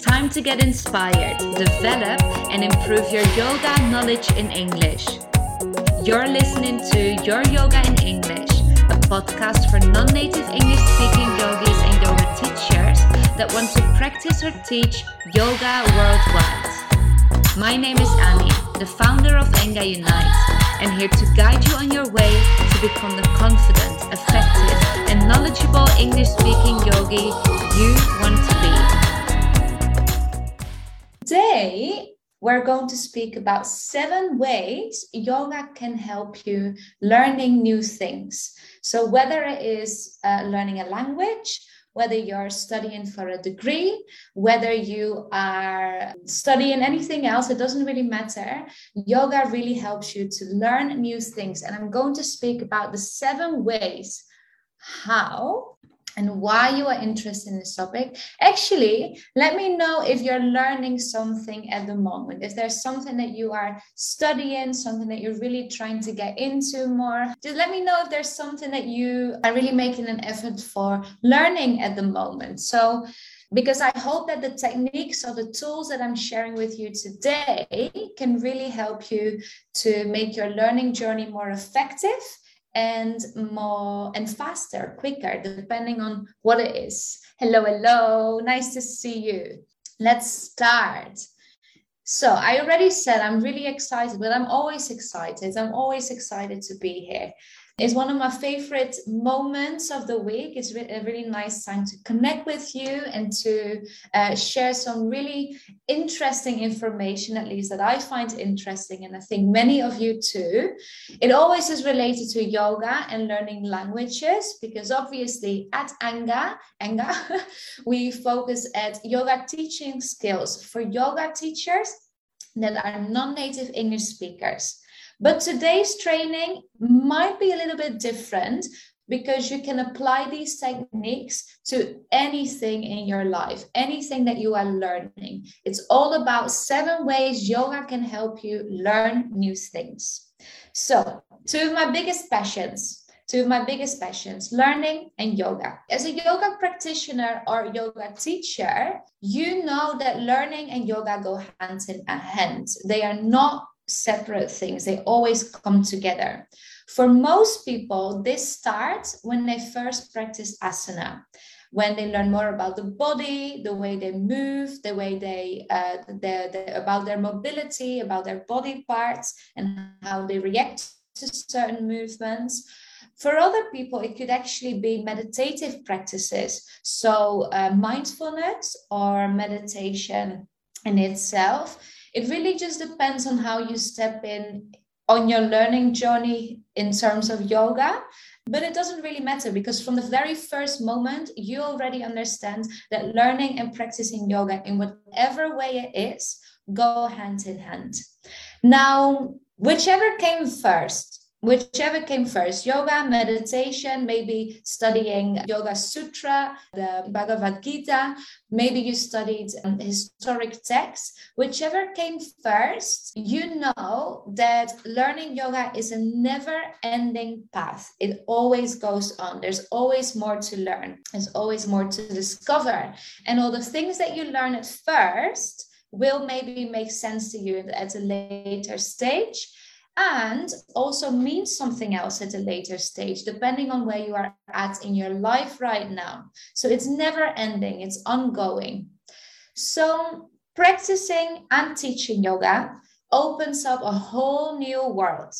Time to get inspired, develop, and improve your yoga knowledge in English. You're listening to Your Yoga in English, a podcast for non native English speaking yogis and yoga teachers that want to practice or teach yoga worldwide. My name is Annie, the founder of Enga Unite, and here to guide you on your way to become the confident, effective, and knowledgeable English speaking yogi you want to be. Today, we're going to speak about seven ways yoga can help you learning new things. So, whether it is uh, learning a language, whether you're studying for a degree, whether you are studying anything else, it doesn't really matter. Yoga really helps you to learn new things. And I'm going to speak about the seven ways how and why you are interested in this topic. Actually, let me know if you're learning something at the moment. If there's something that you are studying, something that you're really trying to get into more, just let me know if there's something that you are really making an effort for learning at the moment. So, because I hope that the techniques or the tools that I'm sharing with you today can really help you to make your learning journey more effective and more and faster, quicker, depending on what it is. Hello, hello, nice to see you. Let's start. So, I already said I'm really excited, but I'm always excited. I'm always excited to be here is one of my favorite moments of the week. It's a really nice time to connect with you and to uh, share some really interesting information, at least that I find interesting, and I think many of you too. It always is related to yoga and learning languages because obviously at Anga, Anga, we focus at yoga teaching skills for yoga teachers that are non-native English speakers. But today's training might be a little bit different because you can apply these techniques to anything in your life, anything that you are learning. It's all about seven ways yoga can help you learn new things. So, two of my biggest passions, two of my biggest passions, learning and yoga. As a yoga practitioner or yoga teacher, you know that learning and yoga go hand in hand. They are not separate things, they always come together. For most people, this starts when they first practice asana, when they learn more about the body, the way they move, the way they, uh, the, the, about their mobility, about their body parts, and how they react to certain movements. For other people, it could actually be meditative practices. So, uh, mindfulness or meditation in itself it really just depends on how you step in on your learning journey in terms of yoga but it doesn't really matter because from the very first moment you already understand that learning and practicing yoga in whatever way it is go hand in hand. Now whichever came first whichever came first yoga meditation maybe studying yoga sutra the bhagavad gita maybe you studied um, historic texts. Whichever came first you know that learning yoga is a never ending path. It always goes on. There's always more to learn. There's always more to discover. And all the things that you learn at first will maybe make sense to you at a later stage and also means something else at a later stage, depending on where you are at in your life right now. So it's never ending, it's ongoing. So practicing and teaching yoga opens up a whole new world.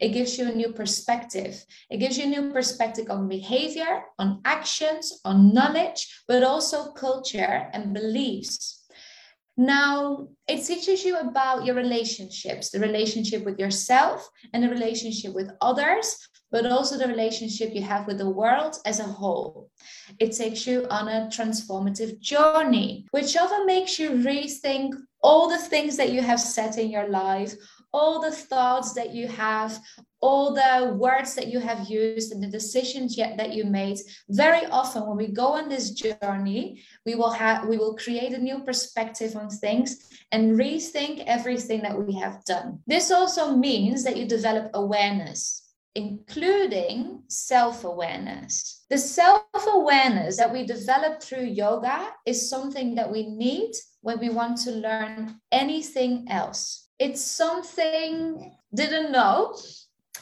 It gives you a new perspective. It gives you a new perspective on behavior, on actions, on knowledge, but also culture and beliefs. Now, it teaches you about your relationships, the relationship with yourself and the relationship with others, but also the relationship you have with the world as a whole. It takes you on a transformative journey, which often makes you rethink all the things that you have set in your life, all the thoughts that you have, all the words that you have used and the decisions yet that you made. Very often when we go on this journey we will have we will create a new perspective on things and rethink everything that we have done. This also means that you develop awareness including self-awareness. The self awareness that we develop through yoga is something that we need when we want to learn anything else. It's something, didn't know,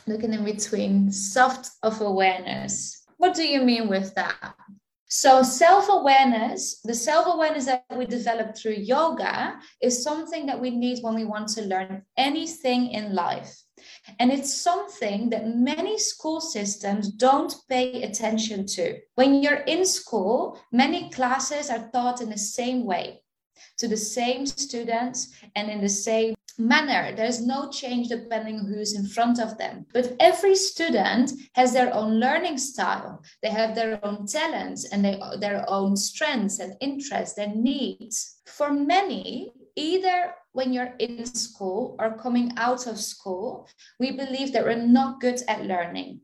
looking in between, soft of awareness. What do you mean with that? So, self awareness, the self awareness that we develop through yoga, is something that we need when we want to learn anything in life. And it's something that many school systems don't pay attention to. When you're in school, many classes are taught in the same way to the same students and in the same manner. There's no change depending who's in front of them. But every student has their own learning style. They have their own talents and they, their own strengths and interests and needs. For many, either when you're in school or coming out of school, we believe that we're not good at learning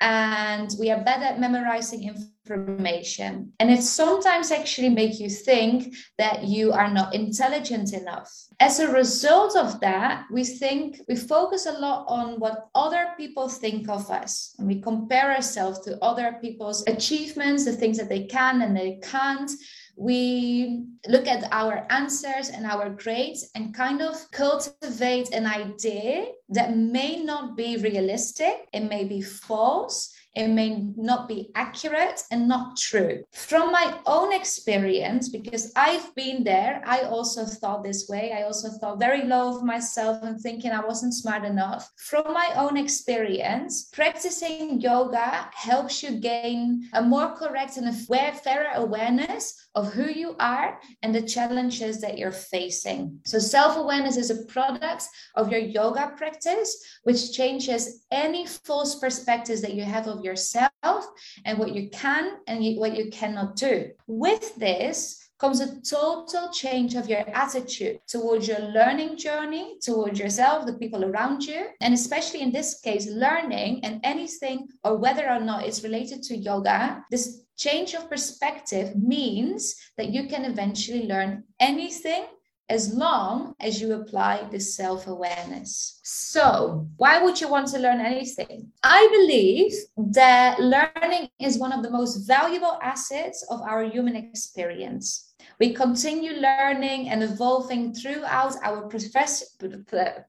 and we are bad at memorizing information. And it sometimes actually make you think that you are not intelligent enough. As a result of that, we think we focus a lot on what other people think of us. And we compare ourselves to other people's achievements, the things that they can and they can't we look at our answers and our grades and kind of cultivate an idea that may not be realistic, it may be false, it may not be accurate and not true. From my own experience, because I've been there, I also thought this way. I also thought very low of myself and thinking I wasn't smart enough. From my own experience, practicing yoga helps you gain a more correct and a fairer awareness of who you are and the challenges that you're facing. So, self awareness is a product of your yoga practice, which changes any false perspectives that you have of yourself and what you can and what you cannot do. With this, comes a total change of your attitude towards your learning journey, towards yourself, the people around you, and especially in this case, learning and anything or whether or not it's related to yoga. This change of perspective means that you can eventually learn anything as long as you apply the self awareness. So, why would you want to learn anything? I believe that learning is one of the most valuable assets of our human experience. We continue learning and evolving throughout our profess-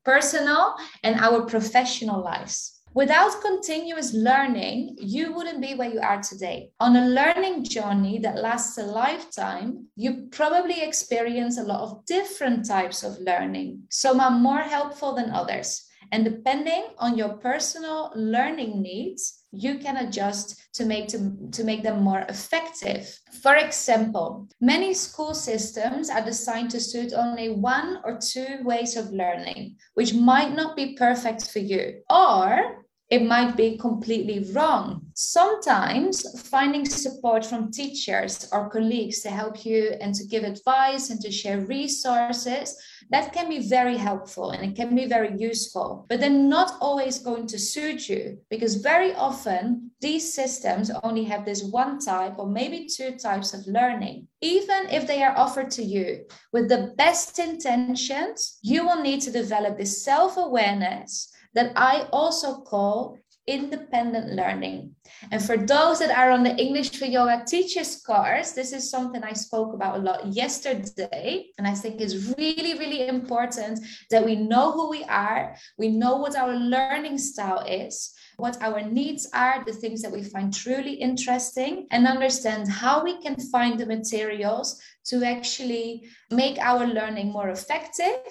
personal and our professional lives. Without continuous learning, you wouldn't be where you are today. On a learning journey that lasts a lifetime, you probably experience a lot of different types of learning. Some are more helpful than others. And depending on your personal learning needs, you can adjust to make, to, to make them more effective. For example, many school systems are designed to suit only one or two ways of learning, which might not be perfect for you. Or it might be completely wrong. Sometimes finding support from teachers or colleagues to help you and to give advice and to share resources, that can be very helpful and it can be very useful. But they're not always going to suit you because very often these systems only have this one type or maybe two types of learning. Even if they are offered to you with the best intentions, you will need to develop this self awareness that I also call independent learning. And for those that are on the English for Yoga Teachers course, this is something I spoke about a lot yesterday. And I think it's really, really important that we know who we are, we know what our learning style is, what our needs are, the things that we find truly interesting, and understand how we can find the materials to actually make our learning more effective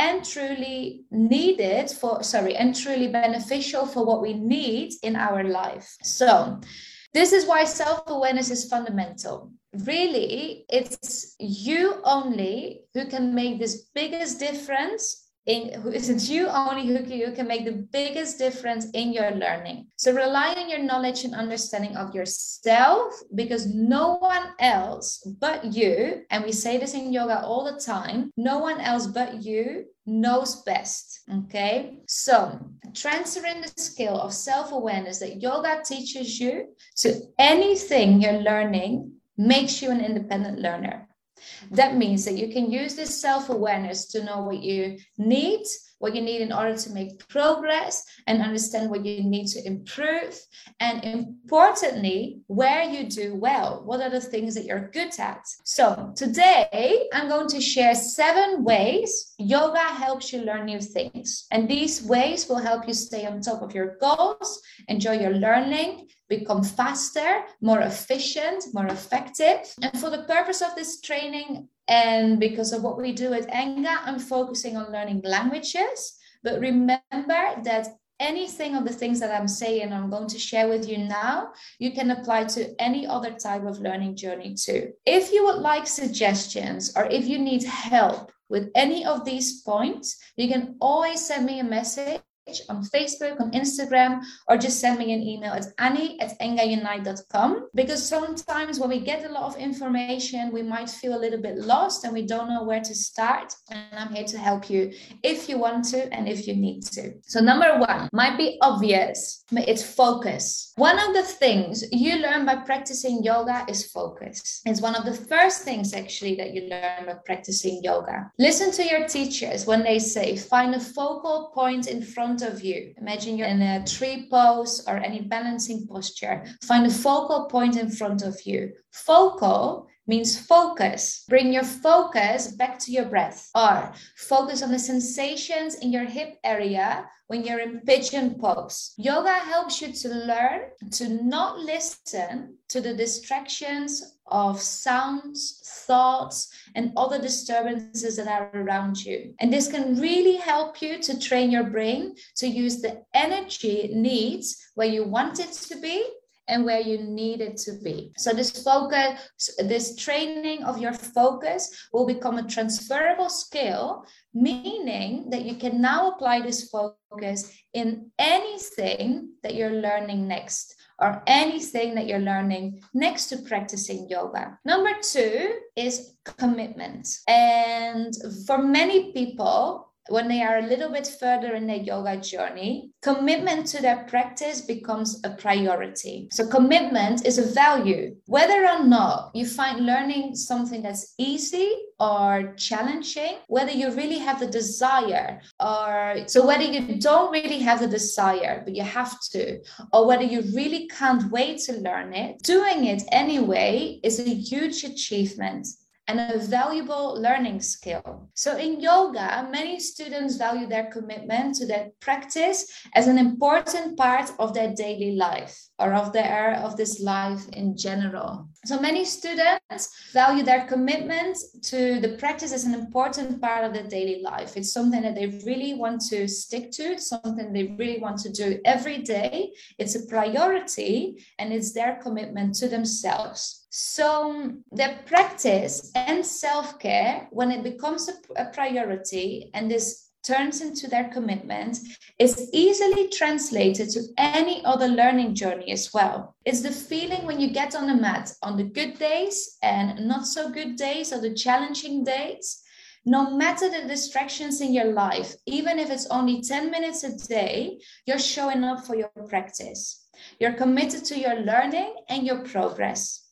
and truly needed for sorry and truly beneficial for what we need in our life. So this is why self-awareness is fundamental. Really it's you only who can make this biggest difference in it's you only who can, who can make the biggest difference in your learning. So rely on your knowledge and understanding of yourself because no one else but you and we say this in yoga all the time no one else but you knows best okay? So transferring the skill of self-awareness that yoga teaches you to anything you're learning makes you an independent learner that means that you can use this self awareness to know what you need, what you need in order to make progress and understand what you need to improve. And importantly, where you do well. What are the things that you're good at? So today I'm going to share seven ways yoga helps you learn new things. And these ways will help you stay on top of your goals, enjoy your learning, become faster, more efficient, more effective. And for the purpose of this training, and because of what we do at Enga, I'm focusing on learning languages. But remember that anything of the things that I'm saying, I'm going to share with you now, you can apply to any other type of learning journey too. If you would like suggestions or if you need help with any of these points, you can always send me a message on Facebook, on Instagram, or just send me an email at annie at engaunite.com. Because sometimes when we get a lot of information, we might feel a little bit lost and we don't know where to start. And I'm here to help you if you want to and if you need to. So, number one might be obvious, but it's focus. One of the things you learn by practicing yoga is focus. It's one of the first things actually that you learn by practicing yoga. Listen to your teachers when they say, find a focal point in front front of you. Imagine you're in a tree pose or any balancing posture. Find a focal point in front of you. Focal means focus. Bring your focus back to your breath or focus on the sensations in your hip area when you're in pigeon pose. Yoga helps you to learn to not listen to the distractions of sounds, thoughts, and other disturbances that are around you. And this can really help you to train your brain to use the energy it needs where you want it to be and where you need it to be. So this focus, this training of your focus will become a transferable skill, meaning that you can now apply this focus in anything that you're learning next or anything that you're learning next to practicing yoga. Number two is commitment. And for many people, when they are a little bit further in their yoga journey, commitment to their practice becomes a priority. So, commitment is a value. Whether or not you find learning something that's easy or challenging, whether you really have the desire, or so whether you don't really have the desire, but you have to, or whether you really can't wait to learn it, doing it anyway is a huge achievement and a valuable learning skill. So, in yoga, many students value their commitment to their practice as an important part of their daily life or of their of this life in general. So, many students value their commitment to the practice as an important part of their daily life. It's something that they really want to stick to, something they really want to do every day. It's a priority and it's their commitment to themselves. So, the practice and self care, when it becomes a, a, priority and this turns into their commitment, is easily translated to any other learning journey as well. It's the feeling when you get on the mat on the good days and not so good days or the challenging days. No matter the distractions in your life, even if it's only 10 minutes a day, you're showing up for your practice. You're committed to your learning and your progress.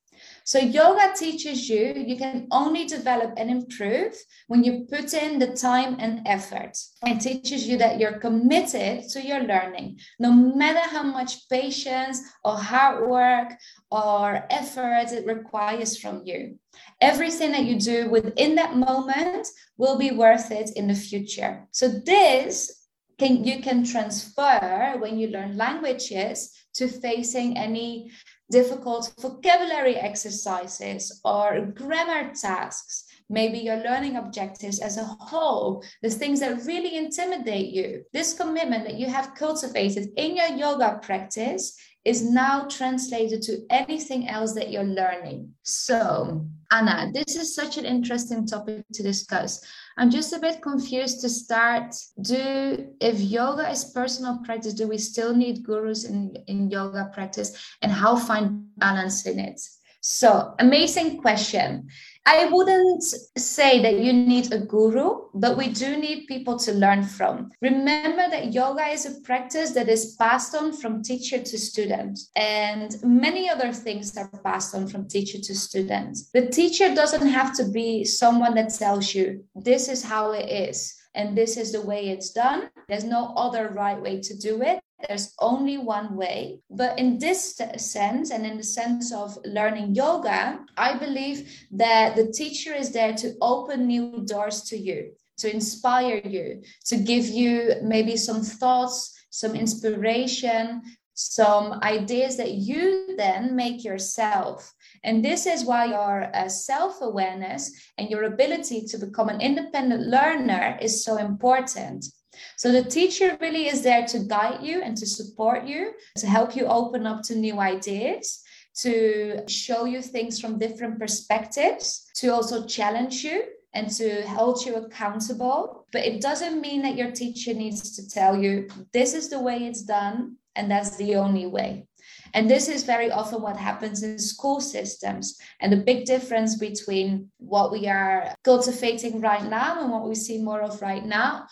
So, yoga teaches you you can only develop and improve when you put in the time and effort. It teaches you that you're committed to your learning, no matter how much patience or hard work or effort it requires from you. Everything that you do within that moment will be worth it in the future. So, this can you can transfer when you learn languages to facing any difficult vocabulary exercises or grammar tasks, maybe your learning objectives as a whole, the things that really intimidate you. This commitment that you have cultivated in your yoga practice is now translated to anything else that you're learning. So, Anna, this is such an interesting topic to discuss. I'm just a bit confused to start. Do if yoga is personal practice, do we still need gurus in, in yoga practice and how find balance in it? So amazing question. I wouldn't say that you need a guru, but we do need people to learn from. Remember that yoga is a practice that is passed on from teacher to student, and many other things are passed on from teacher to student. The teacher doesn't have to be someone that tells you this is how it is and this is the way it's done. There's no other right way to do it. There's only one way. But in this sense, and in the sense of learning yoga, I believe that the teacher is there to open new doors to you, to inspire you, to give you maybe some thoughts, some inspiration, some ideas that you then make yourself. And this is why your uh, self awareness and your ability to become an independent learner is so important. So the teacher really is there to guide you and to support you, to help you open up to new ideas, to show you things from different perspectives, to also challenge you and to hold you accountable. But it doesn't mean that your teacher needs to tell you this is the way it's done and that's the only way. And this is very often what happens in school systems. And the big difference between what we are cultivating right now and what we see more of right now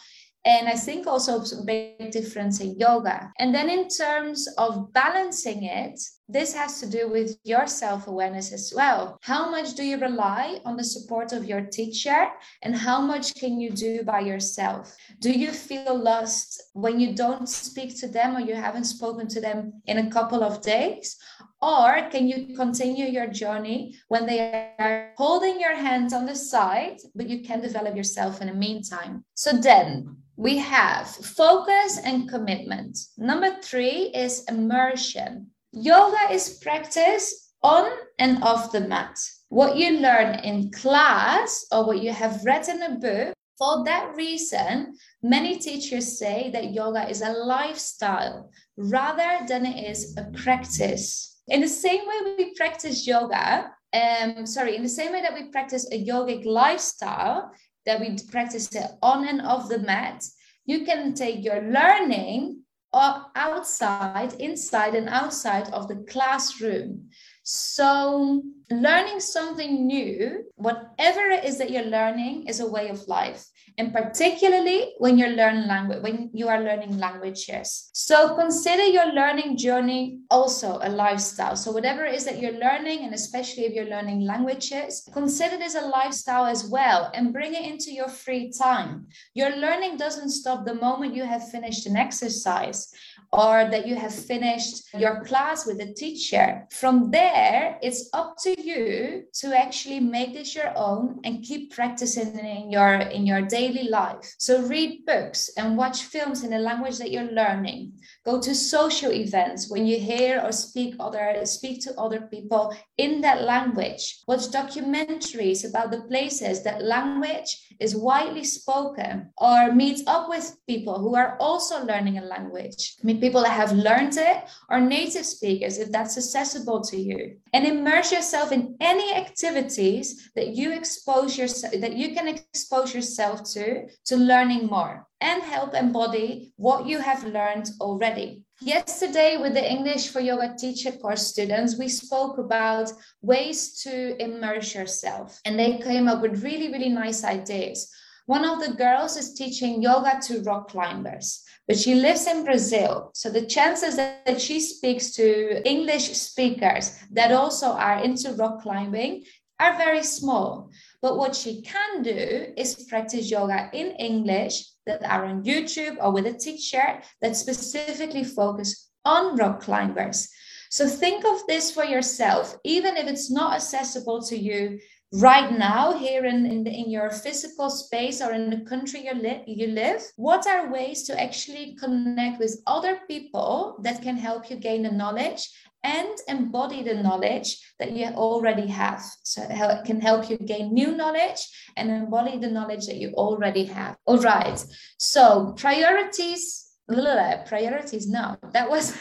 and I think also a big difference in yoga. And then in terms of balancing it, this has to do with your self awareness as well. How much do you rely on the support of your teacher, and how much can you do by yourself? Do you feel lost when you don't speak to them or you haven't spoken to them in a couple of days? Or can you continue your journey when they are holding your hand on the side, but you can develop yourself in the meantime? So then, we have focus and commitment. Number three is immersion. Yoga is practice on and off the mat. What you learn in class or what you have read in a book, for that reason, many teachers say that yoga is a lifestyle rather than it is a practice. In the same way we practice yoga, um, sorry, in the same way that we practice a yogic lifestyle, that we practice it on and off the mat, you can take your learning outside, inside, and outside of the classroom. So, learning something new, whatever it is that you're learning, is a way of life and particularly when you're learning language when you are learning languages. So consider your learning journey also a lifestyle. So whatever it is that you're learning and especially if you're learning languages consider this a lifestyle as well and bring it into your free time. Your learning doesn't stop the moment you have finished an exercise or that you have finished your class with a teacher. From there, it's up to you to actually make this your own and keep practicing in your in your daily life. So read books and watch films in the language that you're learning. Go to social events when you hear or speak other speak to other people in that language. Watch documentaries about the places that language is widely spoken or meet up with people who are also learning a language. Meet people that have learned it or native speakers if that's accessible to you. And immerse yourself in any activities that you expose yourself that you can expose yourself to to learning more and help embody what you have learned already. Yesterday, with the English for Yoga teacher course students, we spoke about ways to immerse yourself, and they came up with really, really nice ideas. One of the girls is teaching yoga to rock climbers, but she lives in Brazil. So the chances that she speaks to English speakers that also are into rock climbing are very small. But what she can do is practice yoga in English that are on YouTube or with a teacher that specifically focus on rock climbers. So think of this for yourself, even if it's not accessible to you right now here in, in, the, in your physical space or in the country you, li- you live what are ways to actually connect with other people that can help you gain the knowledge and embody the knowledge that you already have. So it can help you gain new knowledge and embody the knowledge that you already have. All right. So priorities priorities no that was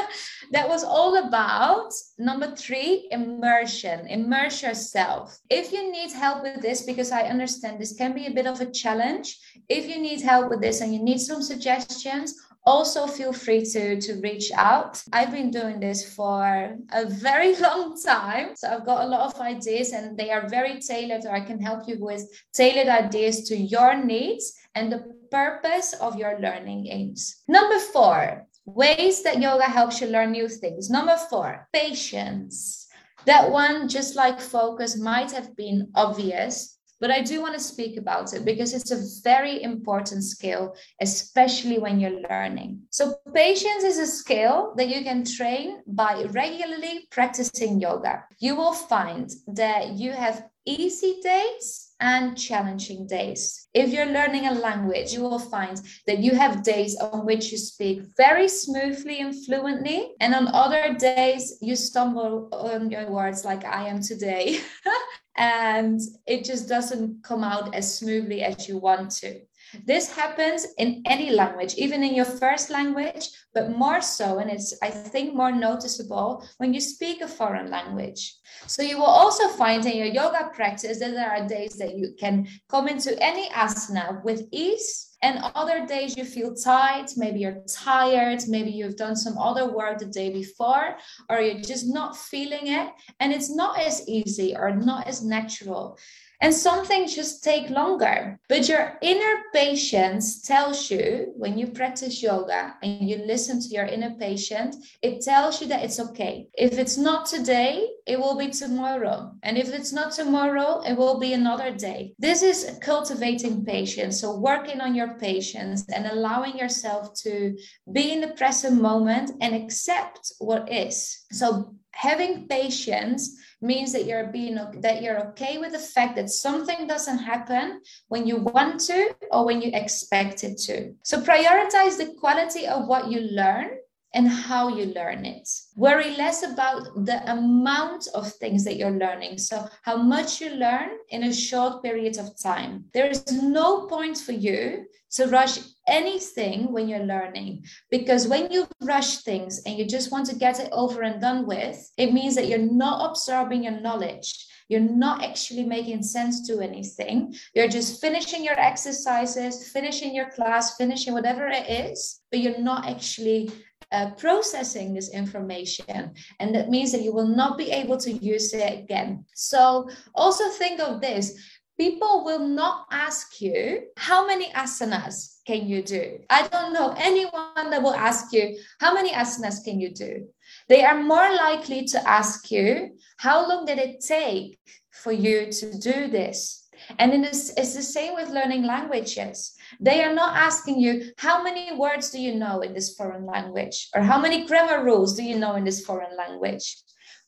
that was all about number three immersion immerse yourself. If you need help with this because i understand this can be a bit of a challenge if you need help with this and you need some suggestions also feel free to to reach out. I've been doing this for a very long time so i've got a lot of ideas and they are very tailored or i can help you with tailored ideas to your needs and the purpose of your learning aims number four ways that yoga helps you learn new things number four patience that one just like focus might have been obvious but I do want to speak about it because it's a very important skill, especially when you're learning. So, patience is a skill that you can train by regularly practicing yoga. You will find that you have easy days and challenging days. If you're learning a language, you will find that you have days on which you speak very smoothly and fluently, and on other days, you stumble on your words like I am today. and it just doesn't come out as smoothly as you want to. This happens in any language, even in your first language, but more so, and it's, I think, more noticeable when you speak a foreign language. So you will also find in your yoga practice that there are days that you can come into any asana with ease and other days you feel tight maybe you're tired maybe you've done some other work the day before or you're just not feeling it and it's not as easy or not as natural and some things just take longer. But your inner patience tells you when you practice yoga and you listen to your inner patient, it tells you that it's okay. If it's not today, it will be tomorrow. And if it's not tomorrow, it will be another day. This is cultivating patience. So, working on your patience and allowing yourself to be in the present moment and accept what is. So, having patience means that you're being that you're okay with the fact that something doesn't happen when you want to or when you expect it to. So prioritize the quality of what you learn and how you learn it. Worry less about the amount of things that you're learning. So, how much you learn in a short period of time. There is no point for you to rush anything when you're learning because when you rush things and you just want to get it over and done with, it means that you're not absorbing your knowledge. You're not actually making sense to anything. You're just finishing your exercises, finishing your class, finishing whatever it is, but you're not actually uh, processing this information. And that means that you will not be able to use it again. So also think of this people will not ask you how many asanas can you do i don't know anyone that will ask you how many asanas can you do they are more likely to ask you how long did it take for you to do this and it's the same with learning languages. They are not asking you, how many words do you know in this foreign language? Or how many grammar rules do you know in this foreign language?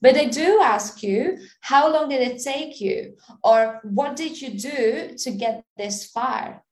But they do ask you, how long did it take you? Or what did you do to get this far?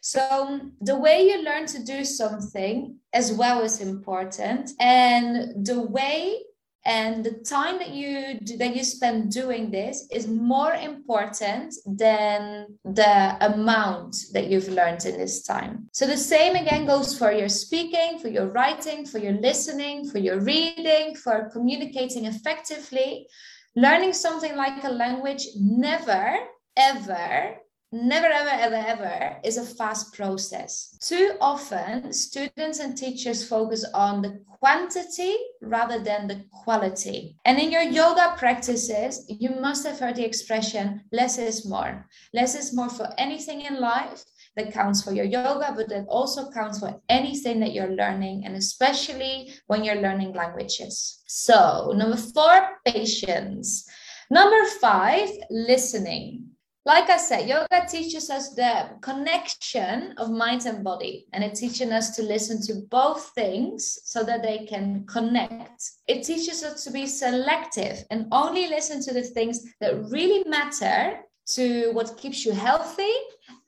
So the way you learn to do something as well is important. And the way and the time that you do, that you spend doing this is more important than the amount that you've learned in this time. So the same again goes for your speaking for your writing for your listening for your reading for communicating effectively. Learning something like a language never ever never ever ever ever is a fast process. Too often students and teachers focus on the quantity rather than the quality. And in your yoga practices you must have heard the expression less is more. Less is more for anything in life that counts for your yoga but that also counts for anything that you're learning and especially when you're learning languages. So number four patience. Number five listening like I said, yoga teaches us the connection of mind and body, and it teaches us to listen to both things so that they can connect. It teaches us to be selective and only listen to the things that really matter to what keeps you healthy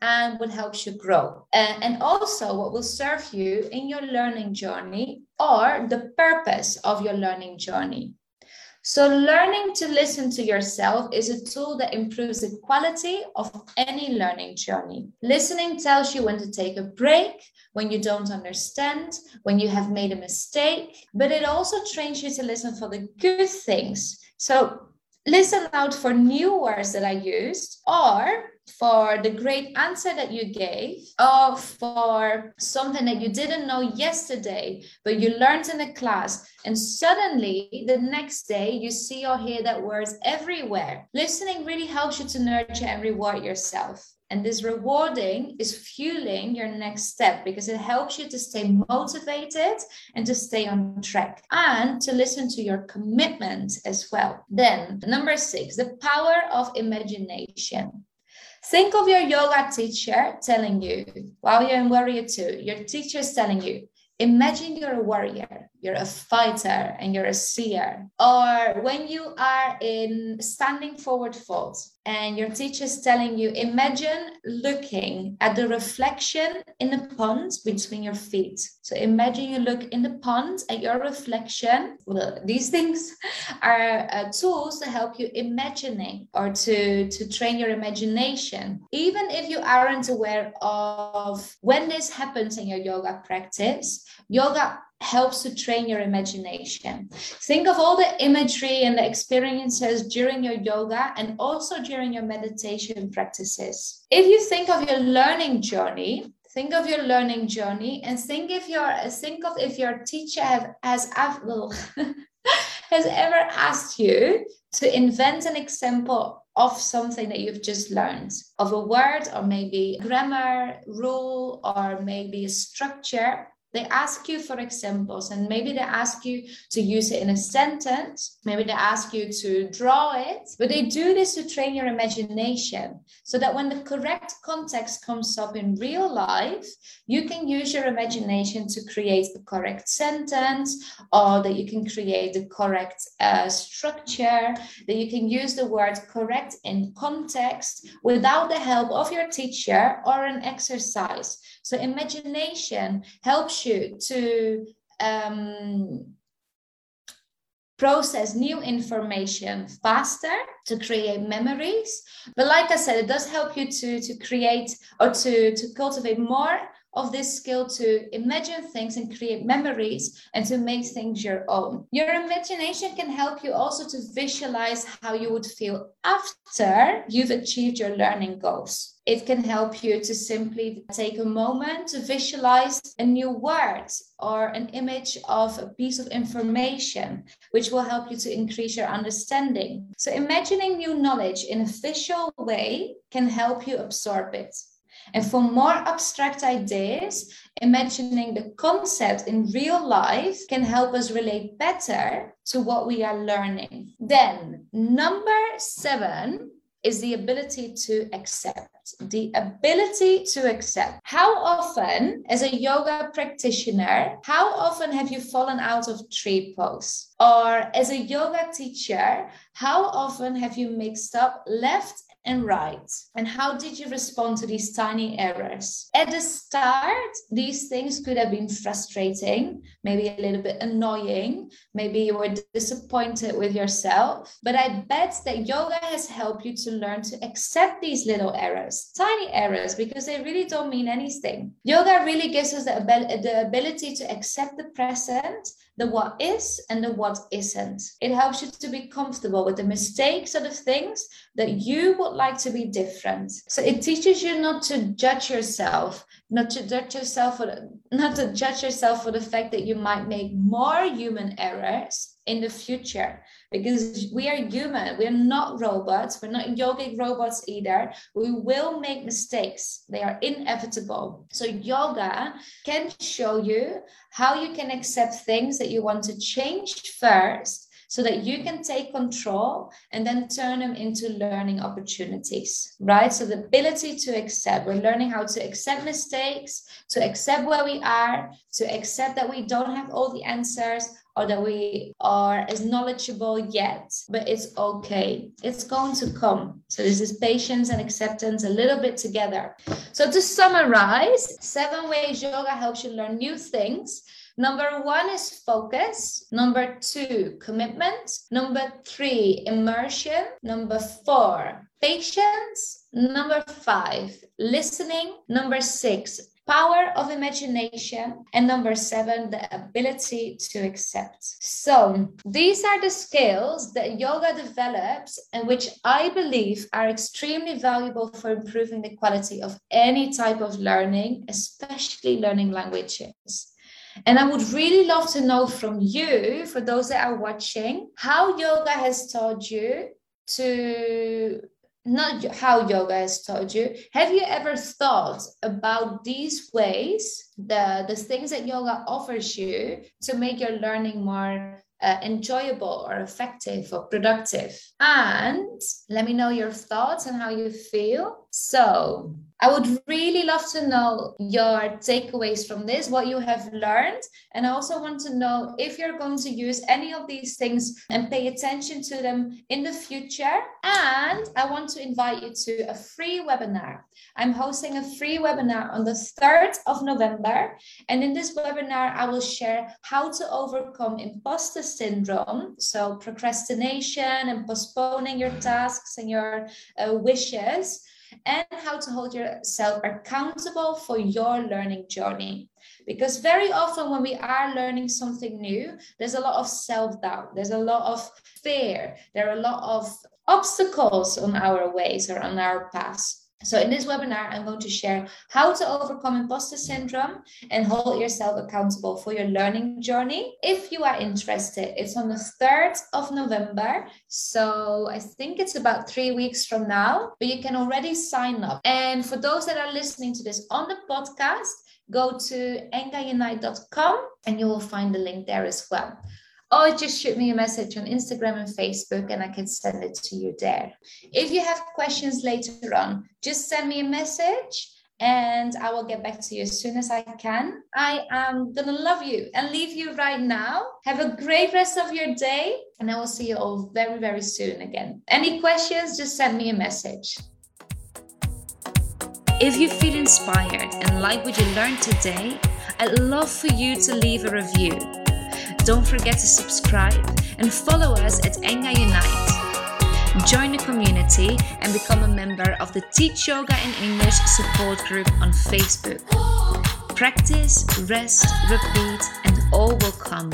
and what helps you grow. And also what will serve you in your learning journey or the purpose of your learning journey. So, learning to listen to yourself is a tool that improves the quality of any learning journey. Listening tells you when to take a break, when you don't understand, when you have made a mistake, but it also trains you to listen for the good things. So, listen out for new words that I used or for the great answer that you gave or for something that you didn't know yesterday but you learned in a class and suddenly the next day you see or hear that words everywhere. Listening really helps you to nurture and reward yourself and this rewarding is fueling your next step because it helps you to stay motivated and to stay on track and to listen to your commitment as well. Then, number six, the power of imagination. Think of your yoga teacher telling you while you're in Warrior 2, your teacher is telling you, imagine you're a warrior you're a fighter and you're a seer or when you are in standing forward fold and your teacher is telling you imagine looking at the reflection in the pond between your feet so imagine you look in the pond at your reflection well, these things are uh, tools to help you imagining or to to train your imagination even if you aren't aware of when this happens in your yoga practice yoga helps to train your imagination. Think of all the imagery and the experiences during your yoga and also during your meditation practices. If you think of your learning journey, think of your learning journey and think if your think of if your teacher have, has has ever asked you to invent an example of something that you've just learned of a word or maybe grammar rule or maybe a structure they ask you for examples, and maybe they ask you to use it in a sentence. Maybe they ask you to draw it, but they do this to train your imagination so that when the correct context comes up in real life, you can use your imagination to create the correct sentence or that you can create the correct uh, structure, that you can use the word correct in context without the help of your teacher or an exercise. So imagination helps you to um, process new information faster to create memories. But like i said it does help you to to create or to to cultivate more of this skill to imagine things and create memories and to make things your own. Your imagination can help you also to visualize how you would feel after you've achieved your learning goals. It can help you to simply take a moment to visualize a new word or an image of a piece of information, which will help you to increase your understanding. So, imagining new knowledge in a visual way can help you absorb it. And for more abstract ideas, imagining the concept in real life can help us relate better to what we are learning. Then, number seven is the ability to accept. The ability to accept. How often, as a yoga practitioner, how often have you fallen out of tree pose? Or as a yoga teacher, how often have you mixed up left and right? And how did you respond to these tiny errors? At the start, these things could have been frustrating, maybe a little bit annoying, maybe you were disappointed with yourself. But I bet that yoga has helped you to learn to accept these little errors, tiny errors, because they really don't mean anything. Yoga really gives us the, the ability to accept the present the what is and the what isn't. It helps you to be comfortable with the mistakes of the things that you would like to be different. So it teaches you not to judge yourself, not to judge yourself for the, not to judge yourself for the fact that you might make more human errors in the future because we are human. We're not robots. We're not yogic robots either. We will make mistakes. They are inevitable. So yoga can show you how you can accept things that you want to change first so that you can take control and then turn them into learning opportunities, right? So the ability to accept, we're learning how to accept mistakes, to accept where we are, to accept that we don't have all the answers, or that we are as knowledgeable yet, but it's okay. It's going to come. So this is patience and acceptance a little bit together. So to summarize, seven ways yoga helps you learn new things. Number one is focus. Number two, commitment. Number three, immersion. Number four, patience. Number five, listening. Number six, power of imagination, and number seven, the ability to accept. So, these are the skills that yoga develops and which I believe are extremely valuable for improving the quality of any type of learning, especially learning languages. And I would really love to know from you, for those that are watching, how yoga has taught you to not how yoga has taught you have you ever thought about these ways the the things that yoga offers you to make your learning more uh, enjoyable or effective or productive. And let me know your thoughts and how you feel. So, I would really love to know your takeaways from this, what you have learned. And I also want to know if you're going to use any of these things and pay attention to them in the future. And I want to invite you to a free webinar. I'm hosting a free webinar on the 3rd of November. And in this webinar, I will share how to overcome imposter syndrome. So, procrastination and postponing your tasks and your uh, wishes and how to hold yourself accountable for your learning journey. Because very often, when we are learning something new, there's a lot of self doubt, there's a lot of fear, there are a lot of obstacles on our ways or on our paths. So, in this webinar, I'm going to share how to overcome imposter syndrome and hold yourself accountable for your learning journey. If you are interested, it's on the 3rd of November. So, I think it's about three weeks from now, but you can already sign up. And for those that are listening to this on the podcast, go to engaunite.com and you will find the link there as well or just shoot me a message on Instagram and Facebook and I can send it to you there. If you have questions later on, just send me a message and I will get back to you as soon as I can. I am gonna love you and leave you right now. Have a great rest of your day, and I will see you all very, very soon again. Any questions, just send me a message. If you feel inspired and like what you learned today, I'd love for you to leave a review. Don't forget to subscribe and follow us at Enga Unite. Join the community and become a member of the Teach Yoga in English support group on Facebook. Practice, rest, repeat, and all will come.